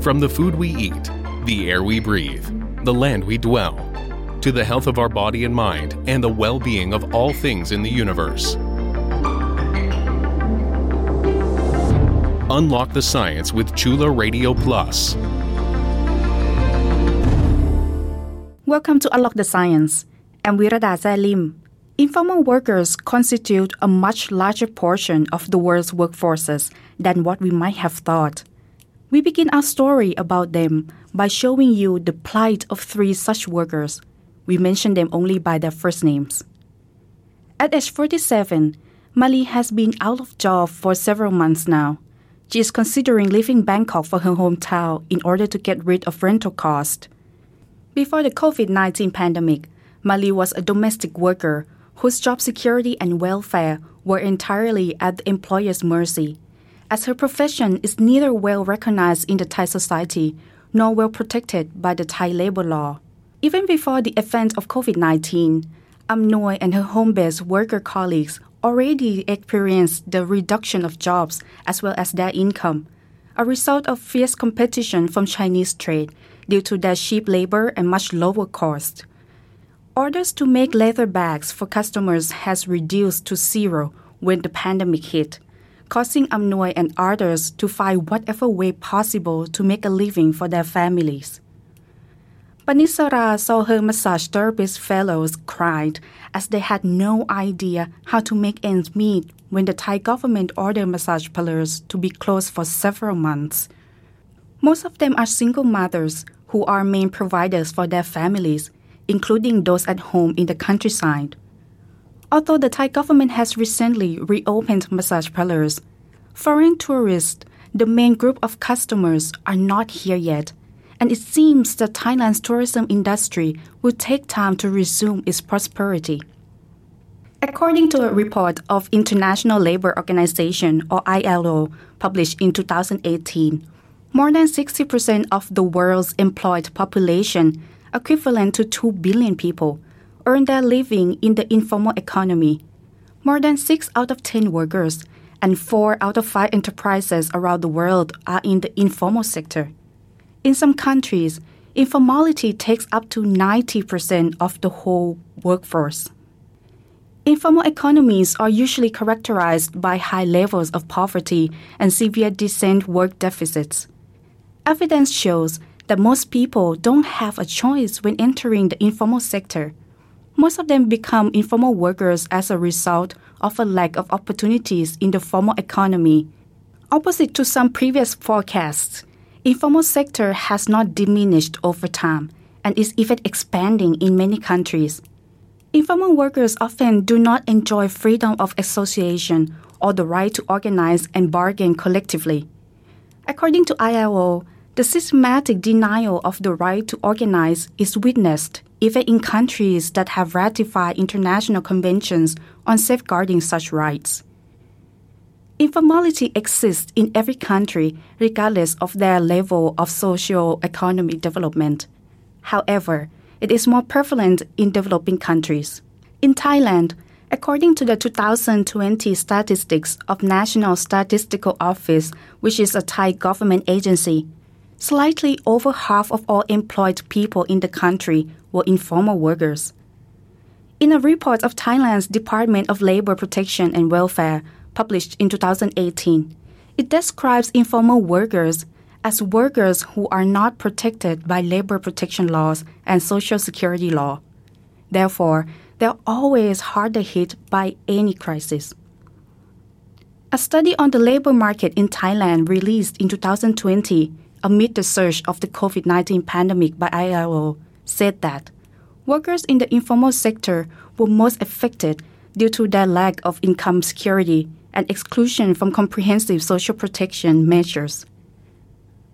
From the food we eat, the air we breathe, the land we dwell, to the health of our body and mind and the well being of all things in the universe. Unlock the science with Chula Radio Plus. Welcome to Unlock the Science. I'm Wirada Zalim. Informal workers constitute a much larger portion of the world's workforces than what we might have thought. We begin our story about them by showing you the plight of three such workers. We mention them only by their first names. At age 47, Mali has been out of job for several months now. She is considering leaving Bangkok for her hometown in order to get rid of rental costs. Before the COVID 19 pandemic, Mali was a domestic worker whose job security and welfare were entirely at the employer's mercy, as her profession is neither well recognized in the Thai society nor well protected by the Thai labor law. Even before the advent of COVID 19, Amnoy and her home based worker colleagues already experienced the reduction of jobs as well as their income, a result of fierce competition from Chinese trade due to their cheap labor and much lower cost. Orders to make leather bags for customers has reduced to zero when the pandemic hit, causing Amnoy and others to find whatever way possible to make a living for their families. Panisara saw her massage therapist fellows cried as they had no idea how to make ends meet when the Thai government ordered massage parlors to be closed for several months. Most of them are single mothers who are main providers for their families including those at home in the countryside. Although the Thai government has recently reopened massage parlors, foreign tourists, the main group of customers, are not here yet, and it seems that Thailand's tourism industry will take time to resume its prosperity. According to a report of International Labour Organization or ILO published in 2018, more than 60% of the world's employed population equivalent to 2 billion people, earn their living in the informal economy. More than 6 out of 10 workers and 4 out of 5 enterprises around the world are in the informal sector. In some countries, informality takes up to 90% of the whole workforce. Informal economies are usually characterized by high levels of poverty and severe decent work deficits. Evidence shows that most people don't have a choice when entering the informal sector. Most of them become informal workers as a result of a lack of opportunities in the formal economy. Opposite to some previous forecasts, informal sector has not diminished over time and is even expanding in many countries. Informal workers often do not enjoy freedom of association or the right to organize and bargain collectively. According to ILO, the systematic denial of the right to organize is witnessed even in countries that have ratified international conventions on safeguarding such rights. Informality exists in every country regardless of their level of socio-economic development. However, it is more prevalent in developing countries. In Thailand, according to the 2020 statistics of National Statistical Office, which is a Thai government agency, Slightly over half of all employed people in the country were informal workers. In a report of Thailand's Department of Labor Protection and Welfare published in 2018, it describes informal workers as workers who are not protected by labor protection laws and social security law. Therefore, they're always harder hit by any crisis. A study on the labor market in Thailand released in 2020 amid the surge of the COVID 19 pandemic by ILO, said that workers in the informal sector were most affected due to their lack of income security and exclusion from comprehensive social protection measures.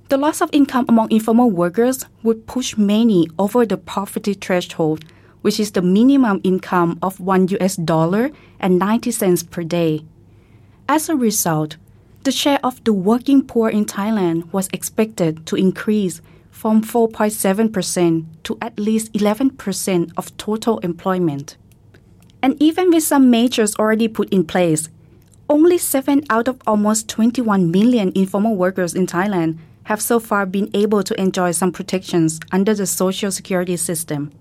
The loss of income among informal workers would push many over the poverty threshold, which is the minimum income of 1 US dollar and 90 cents per day. As a result, the share of the working poor in Thailand was expected to increase from 4.7% to at least 11% of total employment. And even with some measures already put in place, only 7 out of almost 21 million informal workers in Thailand have so far been able to enjoy some protections under the social security system.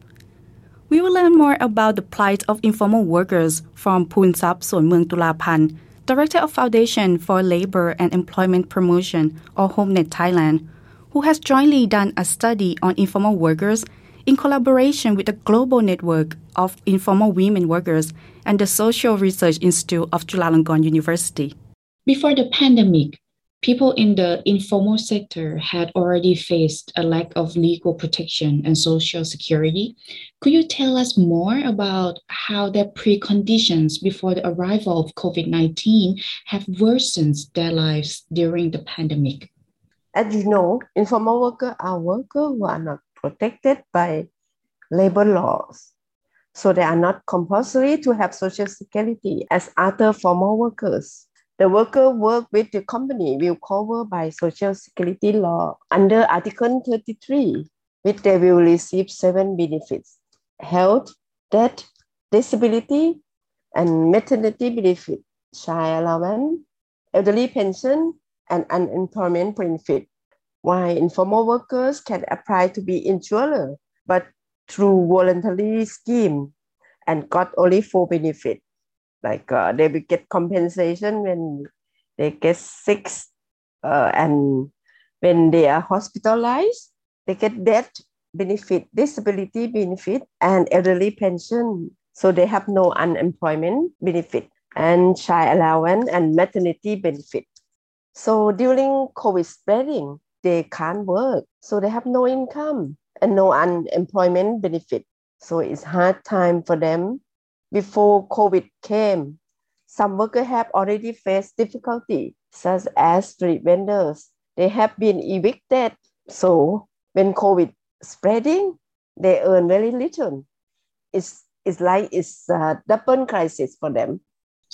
We will learn more about the plight of informal workers from Poonsap Suanmuang Tulaphan, Director of Foundation for Labor and Employment Promotion or HomeNet Thailand, who has jointly done a study on informal workers in collaboration with the global network of informal women workers and the Social Research Institute of Chulalongkorn University. Before the pandemic, people in the informal sector had already faced a lack of legal protection and social security. Could you tell us more about how their preconditions before the arrival of COVID 19 have worsened their lives during the pandemic? As you know, informal workers are uh, workers who are not protected by labor laws. So they are not compulsory to have social security as other formal workers. The worker work with the company will cover by social security law under Article 33, which they will receive seven benefits, health, death, disability, and maternity benefit, child allowance, elderly pension, and unemployment benefit why informal workers can apply to be insured, but through voluntary scheme and got only full benefit. Like uh, they will get compensation when they get sick uh, and when they are hospitalized, they get death benefit, disability benefit, and elderly pension. So they have no unemployment benefit and child allowance and maternity benefit. So during COVID spreading, they can't work. So they have no income and no unemployment benefit. So it's hard time for them. Before COVID came, some workers have already faced difficulty, such as street vendors. They have been evicted. So when COVID spreading, they earn very little. It's, it's like it's a double crisis for them.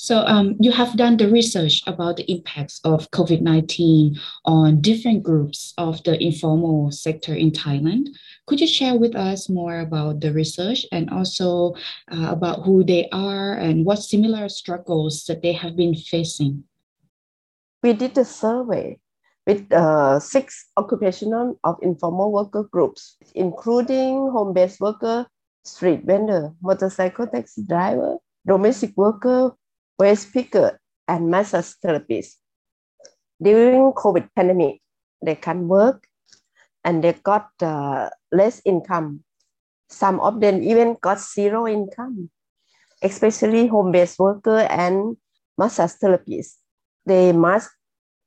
So um, you have done the research about the impacts of COVID-19 on different groups of the informal sector in Thailand. Could you share with us more about the research and also uh, about who they are and what similar struggles that they have been facing? We did a survey with uh, six occupational of informal worker groups, including home-based worker, street vendor, motorcycle taxi driver, domestic worker, waste picker, and massage therapist. During COVID pandemic, they can work and they got uh, less income. Some of them even got zero income, especially home-based worker and massage therapists. They must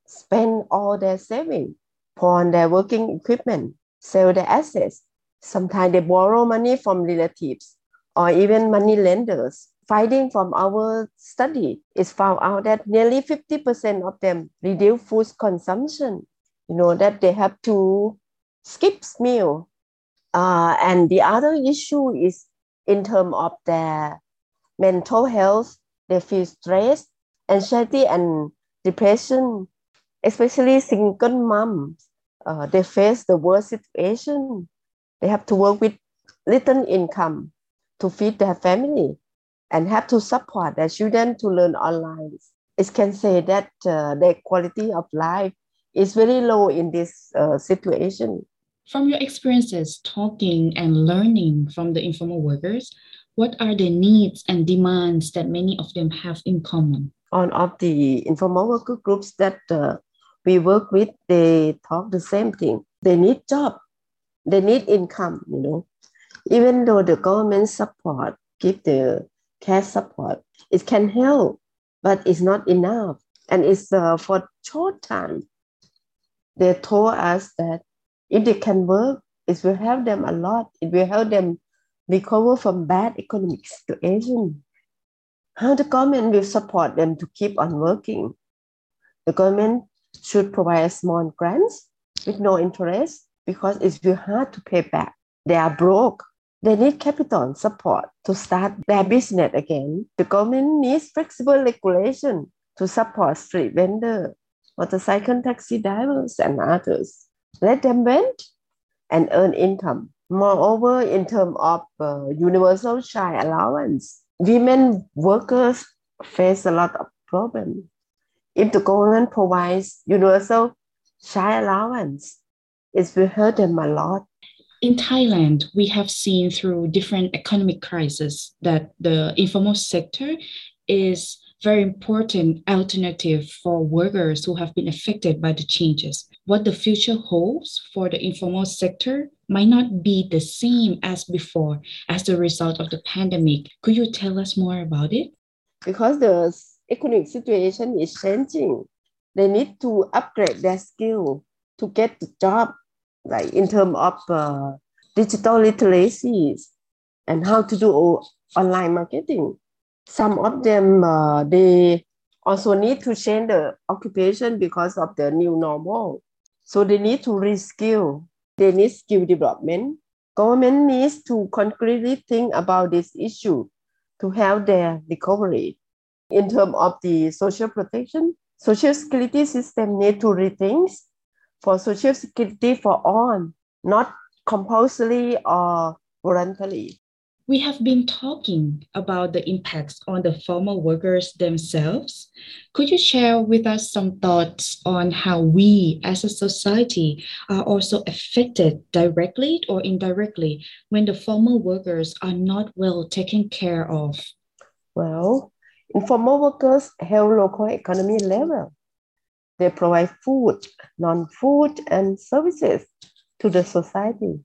spend all their savings on their working equipment, sell their assets. Sometimes they borrow money from relatives or even money lenders finding from our study is found out that nearly 50% of them reduce food consumption. You know, that they have to skip meal. Uh, and the other issue is in terms of their mental health, they feel stress, anxiety, and depression, especially single moms. Uh, they face the worst situation. They have to work with little income to feed their family and have to support their children to learn online. It can say that uh, their quality of life is very low in this uh, situation. From your experiences talking and learning from the informal workers, what are the needs and demands that many of them have in common? All of the informal worker groups that uh, we work with, they talk the same thing. They need job, they need income, you know. Even though the government support give the care support. It can help, but it's not enough. And it's uh, for short time. They told us that if they can work, it will help them a lot. It will help them recover from bad economic situation. How the government will support them to keep on working? The government should provide small grants with no interest because it's very hard to pay back. They are broke they need capital support to start their business again. The government needs flexible regulation to support street vendors, motorcycle taxi drivers, and others. Let them rent and earn income. Moreover, in terms of uh, universal child allowance, women workers face a lot of problems. If the government provides universal child allowance. It will hurt them a lot. In Thailand, we have seen through different economic crises that the informal sector is very important alternative for workers who have been affected by the changes. What the future holds for the informal sector might not be the same as before as the result of the pandemic. Could you tell us more about it? Because the economic situation is changing, they need to upgrade their skill to get the job, like in terms of uh, digital literacies and how to do online marketing. Some of them uh, they also need to change the occupation because of the new normal. So they need to reskill. They need skill development. Government needs to concretely think about this issue to help their recovery. In terms of the social protection social security system need to rethink for social security for all not compulsory or voluntary we have been talking about the impacts on the formal workers themselves. Could you share with us some thoughts on how we as a society are also affected directly or indirectly when the formal workers are not well taken care of? Well, informal workers help local economy level. They provide food, non-food, and services to the society.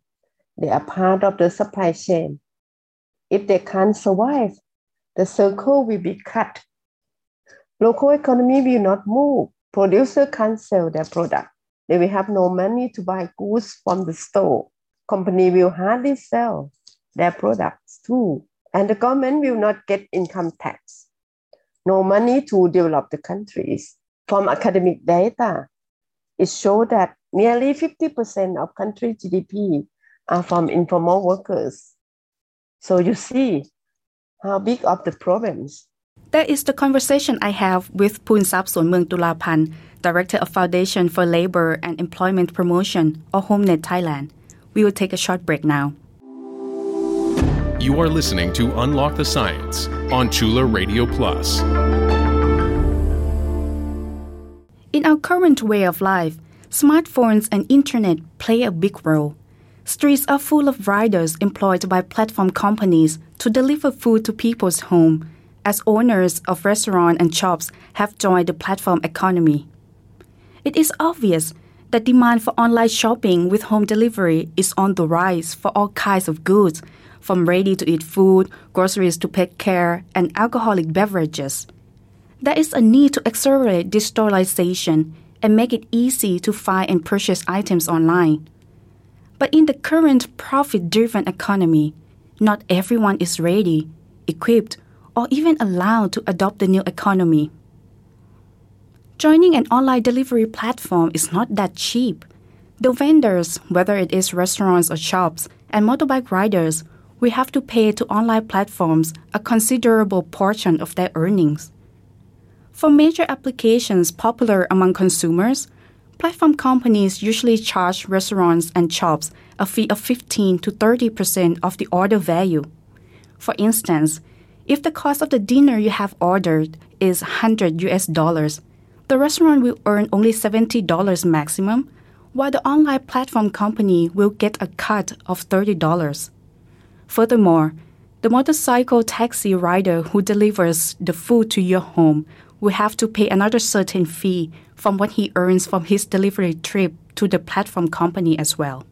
They are part of the supply chain if they can't survive, the circle will be cut. Local economy will not move. Producer can't sell their product. They will have no money to buy goods from the store. Company will hardly sell their products too. And the government will not get income tax. No money to develop the countries. From academic data, it shows that nearly 50% of country GDP are from informal workers. So you see how big of the problems. That is the conversation I have with Poonsap Suanmuang Tulaphan, Director of Foundation for Labor and Employment Promotion, or HomeNet Thailand. We will take a short break now. You are listening to Unlock the Science on Chula Radio Plus. In our current way of life, smartphones and internet play a big role. Streets are full of riders employed by platform companies to deliver food to people's home, as owners of restaurants and shops have joined the platform economy. It is obvious that demand for online shopping with home delivery is on the rise for all kinds of goods, from ready to eat food, groceries to pet care, and alcoholic beverages. There is a need to accelerate digitalization and make it easy to find and purchase items online. But in the current profit driven economy, not everyone is ready, equipped, or even allowed to adopt the new economy. Joining an online delivery platform is not that cheap. The vendors, whether it is restaurants or shops, and motorbike riders, will have to pay to online platforms a considerable portion of their earnings. For major applications popular among consumers, Platform companies usually charge restaurants and shops a fee of 15 to 30% of the order value. For instance, if the cost of the dinner you have ordered is 100 US dollars, the restaurant will earn only $70 maximum, while the online platform company will get a cut of $30. Furthermore, the motorcycle taxi rider who delivers the food to your home will have to pay another certain fee from what he earns from his delivery trip to the platform company as well.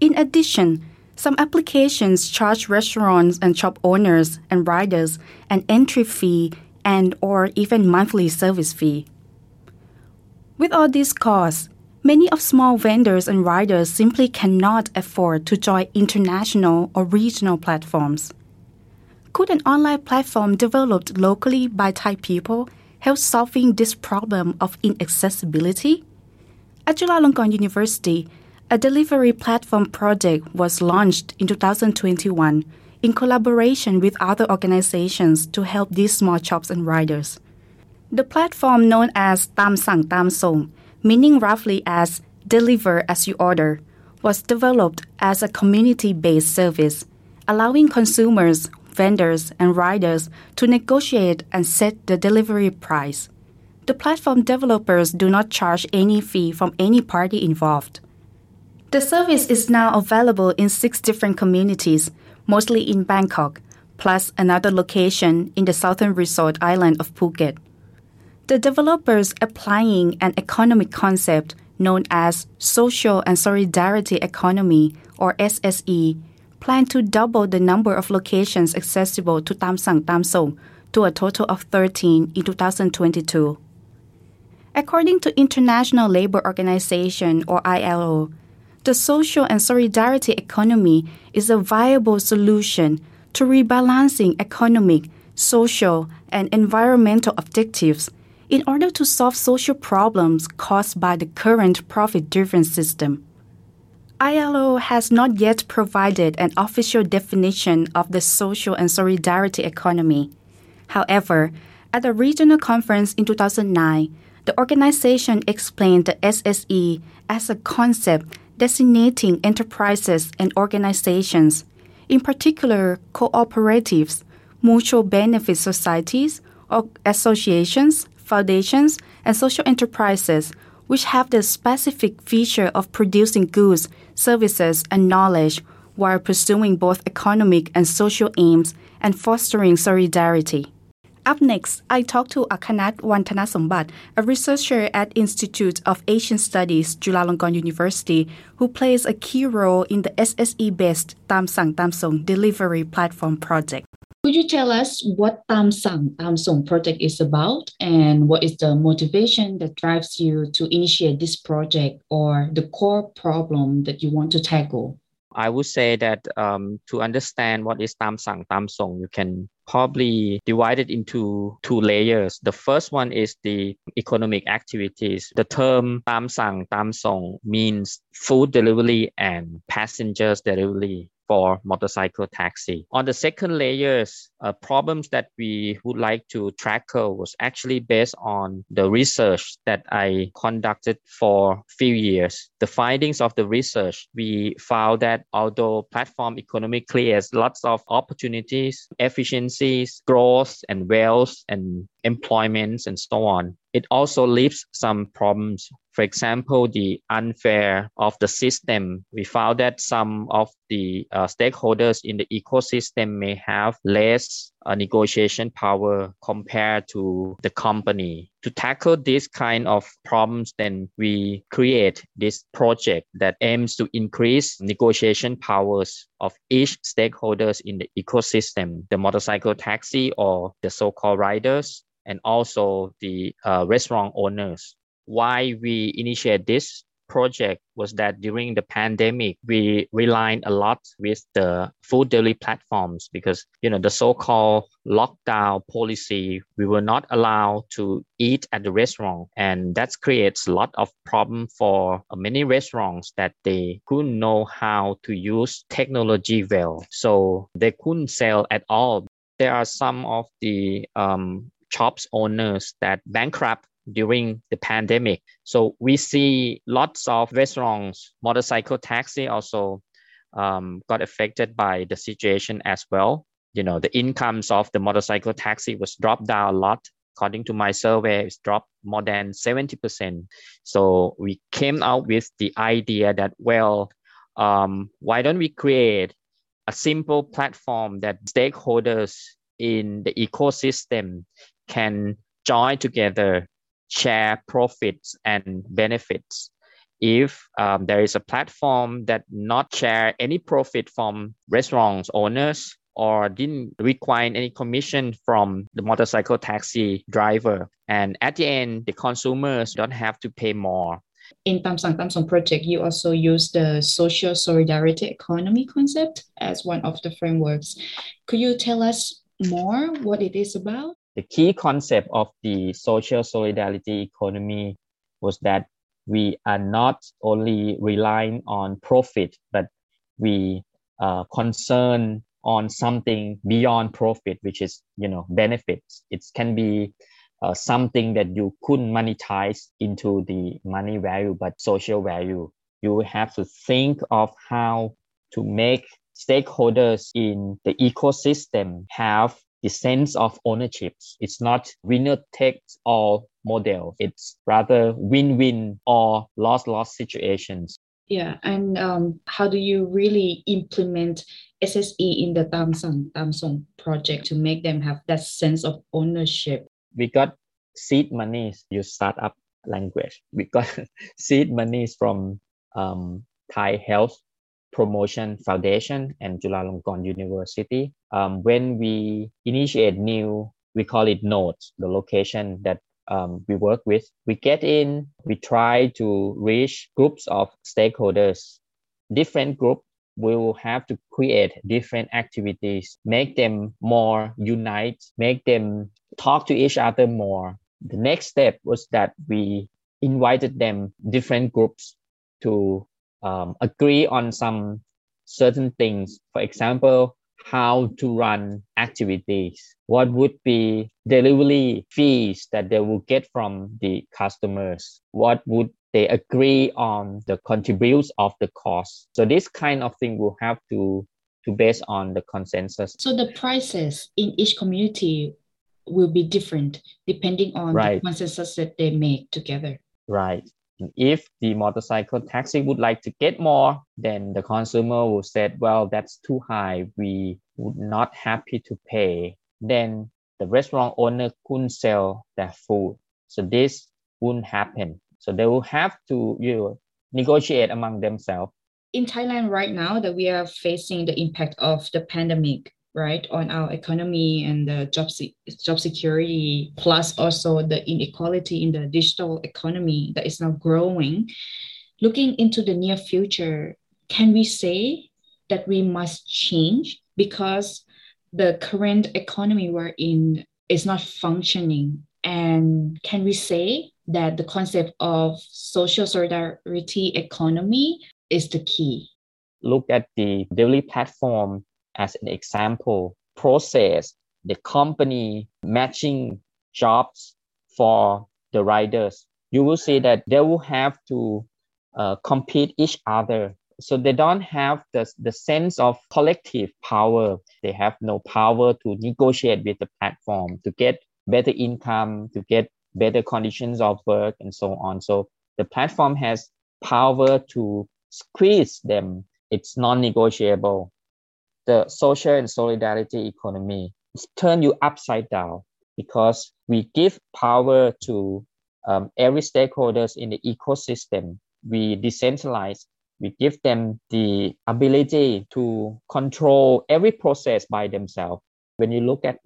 In addition, some applications charge restaurants and shop owners and riders an entry fee and or even monthly service fee. With all these costs, many of small vendors and riders simply cannot afford to join international or regional platforms. Could an online platform developed locally by Thai people help solving this problem of inaccessibility? At Chulalongkorn University, a delivery platform project was launched in 2021 in collaboration with other organizations to help these small shops and riders. The platform known as Tamsung-Tamsong, meaning roughly as deliver as you order, was developed as a community-based service, allowing consumers vendors and riders to negotiate and set the delivery price. The platform developers do not charge any fee from any party involved. The service is now available in six different communities, mostly in Bangkok, plus another location in the southern resort island of Phuket. The developers applying an economic concept known as Social and Solidarity Economy or SSE plan to double the number of locations accessible to Tamsung-Tamsong to a total of 13 in 2022. According to International Labour Organization or ILO, the social and solidarity economy is a viable solution to rebalancing economic, social, and environmental objectives in order to solve social problems caused by the current profit driven system. ILO has not yet provided an official definition of the social and solidarity economy. However, at a regional conference in 2009, the organization explained the SSE as a concept designating enterprises and organizations, in particular cooperatives, mutual benefit societies, or associations, foundations, and social enterprises which have the specific feature of producing goods, services, and knowledge while pursuing both economic and social aims and fostering solidarity. Up next, I talk to Akkanut Wantanasombut, a researcher at Institute of Asian Studies, Chulalongkorn University, who plays a key role in the SSE-based Tamsung Tam delivery platform project. Could you tell us what Tamsung project is about and what is the motivation that drives you to initiate this project or the core problem that you want to tackle? I would say that um, to understand what is Tamsung you can probably divide it into two layers. The first one is the economic activities. The term Tamsung means food delivery and passengers delivery for motorcycle taxi. On the second layers, uh, problems that we would like to tackle was actually based on the research that I conducted for few years. The findings of the research, we found that although platform economy creates lots of opportunities, efficiencies, growth and wealth and employments and so on, it also leaves some problems. For example, the unfair of the system. We found that some of the uh, stakeholders in the ecosystem may have less uh, negotiation power compared to the company. To tackle this kind of problems, then we create this project that aims to increase negotiation powers of each stakeholders in the ecosystem, the motorcycle taxi or the so-called riders, and also the uh, restaurant owners. Why we initiate this project was that during the pandemic we relied a lot with the food delivery platforms because you know the so-called lockdown policy we were not allowed to eat at the restaurant. And that creates a lot of problem for many restaurants that they couldn't know how to use technology well. So they couldn't sell at all. There are some of the um, shops owners that bankrupt during the pandemic. So we see lots of restaurants, motorcycle taxi also um, got affected by the situation as well. You know, the incomes of the motorcycle taxi was dropped down a lot. According to my survey, it's dropped more than 70%. So we came out with the idea that, well, um, why don't we create a simple platform that stakeholders in the ecosystem can join together, share profits and benefits. If um, there is a platform that not share any profit from restaurants owners or didn't require any commission from the motorcycle taxi driver, and at the end, the consumers don't have to pay more. In Tamsung project, you also use the social solidarity economy concept as one of the frameworks. Could you tell us more what it is about? The key concept of the social solidarity economy was that we are not only relying on profit, but we are concerned on something beyond profit, which is you know benefits. It can be uh, something that you couldn't monetize into the money value, but social value. You have to think of how to make stakeholders in the ecosystem have the sense of ownership. It's not winner takes all model. It's rather win-win or loss-loss situations. Yeah, and um, how do you really implement SSE in the Tamsung-Tamsong project to make them have that sense of ownership? We got seed money. you start up language. We got seed money from um, Thai Health Promotion Foundation and Chulalongkorn University. Um, when we initiate new, we call it nodes, the location that um, we work with. We get in, we try to reach groups of stakeholders. Different group will have to create different activities, make them more unite, make them talk to each other more. The next step was that we invited them, different groups, to um, agree on some certain things. For example, how to run activities, what would be delivery fees that they will get from the customers, what would they agree on the contributes of the cost. So this kind of thing will have to to base on the consensus. So the prices in each community will be different depending on right. the consensus that they make together. Right. If the motorcycle taxi would like to get more, then the consumer will say, well, that's too high. We would not happy to pay. Then the restaurant owner couldn't sell their food. So this wouldn't happen. So they will have to you know, negotiate among themselves. In Thailand right now that we are facing the impact of the pandemic, right on our economy and the job se- job security plus also the inequality in the digital economy that is now growing. Looking into the near future can we say that we must change because the current economy we're in is not functioning? And can we say that the concept of social solidarity economy is the key? Look at the daily platform as an example, process the company matching jobs for the riders, you will see that they will have to uh, compete each other. So they don't have the, the sense of collective power. They have no power to negotiate with the platform to get better income, to get better conditions of work, and so on. So the platform has power to squeeze them. It's non-negotiable the social and solidarity economy turn you upside down because we give power to um, every stakeholders in the ecosystem. We decentralize. We give them the ability to control every process by themselves. When you look at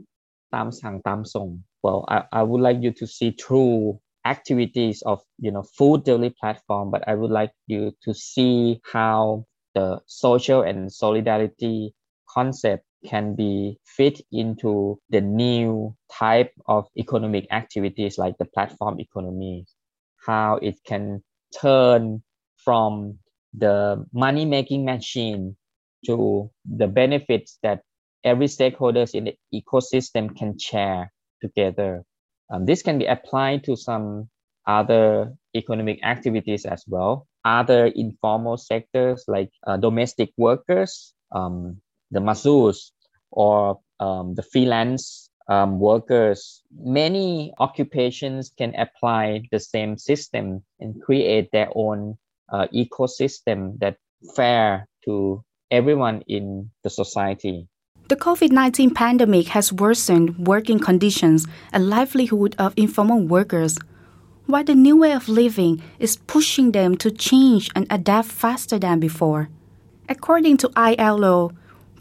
Tamsung-Tamsong, well, I, I would like you to see through activities of you know food delivery platform, but I would like you to see how the social and solidarity concept can be fit into the new type of economic activities like the platform economy, how it can turn from the money making machine to the benefits that every stakeholders in the ecosystem can share together. Um, this can be applied to some other economic activities as well, other informal sectors like uh, domestic workers, um, the masseuse or um, the freelance um, workers, many occupations can apply the same system and create their own uh, ecosystem that fair to everyone in the society. The COVID 19 pandemic has worsened working conditions and livelihood of informal workers, while the new way of living is pushing them to change and adapt faster than before. According to ILO,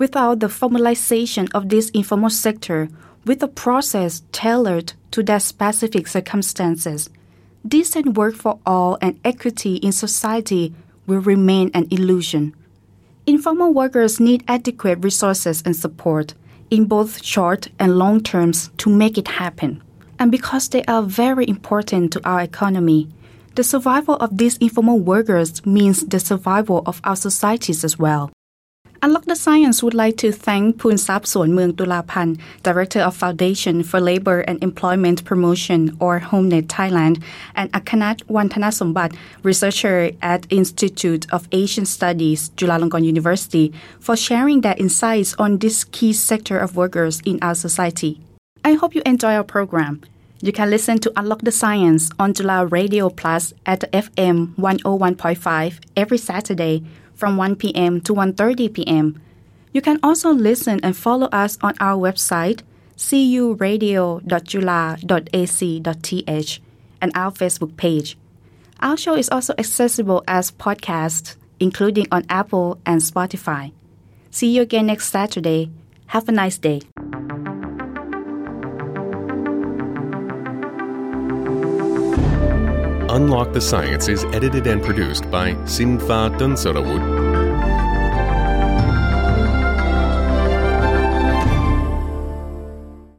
without the formalization of this informal sector with a process tailored to their specific circumstances, decent work for all and equity in society will remain an illusion. Informal workers need adequate resources and support in both short and long terms to make it happen. And because they are very important to our economy, the survival of these informal workers means the survival of our societies as well. Unlock the Science would like to thank Poonsap Suanmuang Tulaphan, Director of Foundation for Labor and Employment Promotion or HomeNet Thailand, and Akkanut Wantanasombut, researcher at Institute of Asian Studies, Chulalongkorn University, for sharing their insights on this key sector of workers in our society. I hope you enjoy our program. You can listen to Unlock the Science on Chula Radio Plus at FM 101.5 every Saturday from 1 p.m. to 1:30 p.m. You can also listen and follow us on our website curadio.chula.ac.th and our Facebook page. Our show is also accessible as podcast, including on Apple and Spotify. See you again next Saturday. Have a nice day. Unlock the Science is edited and produced by Sinfa Dunsarawut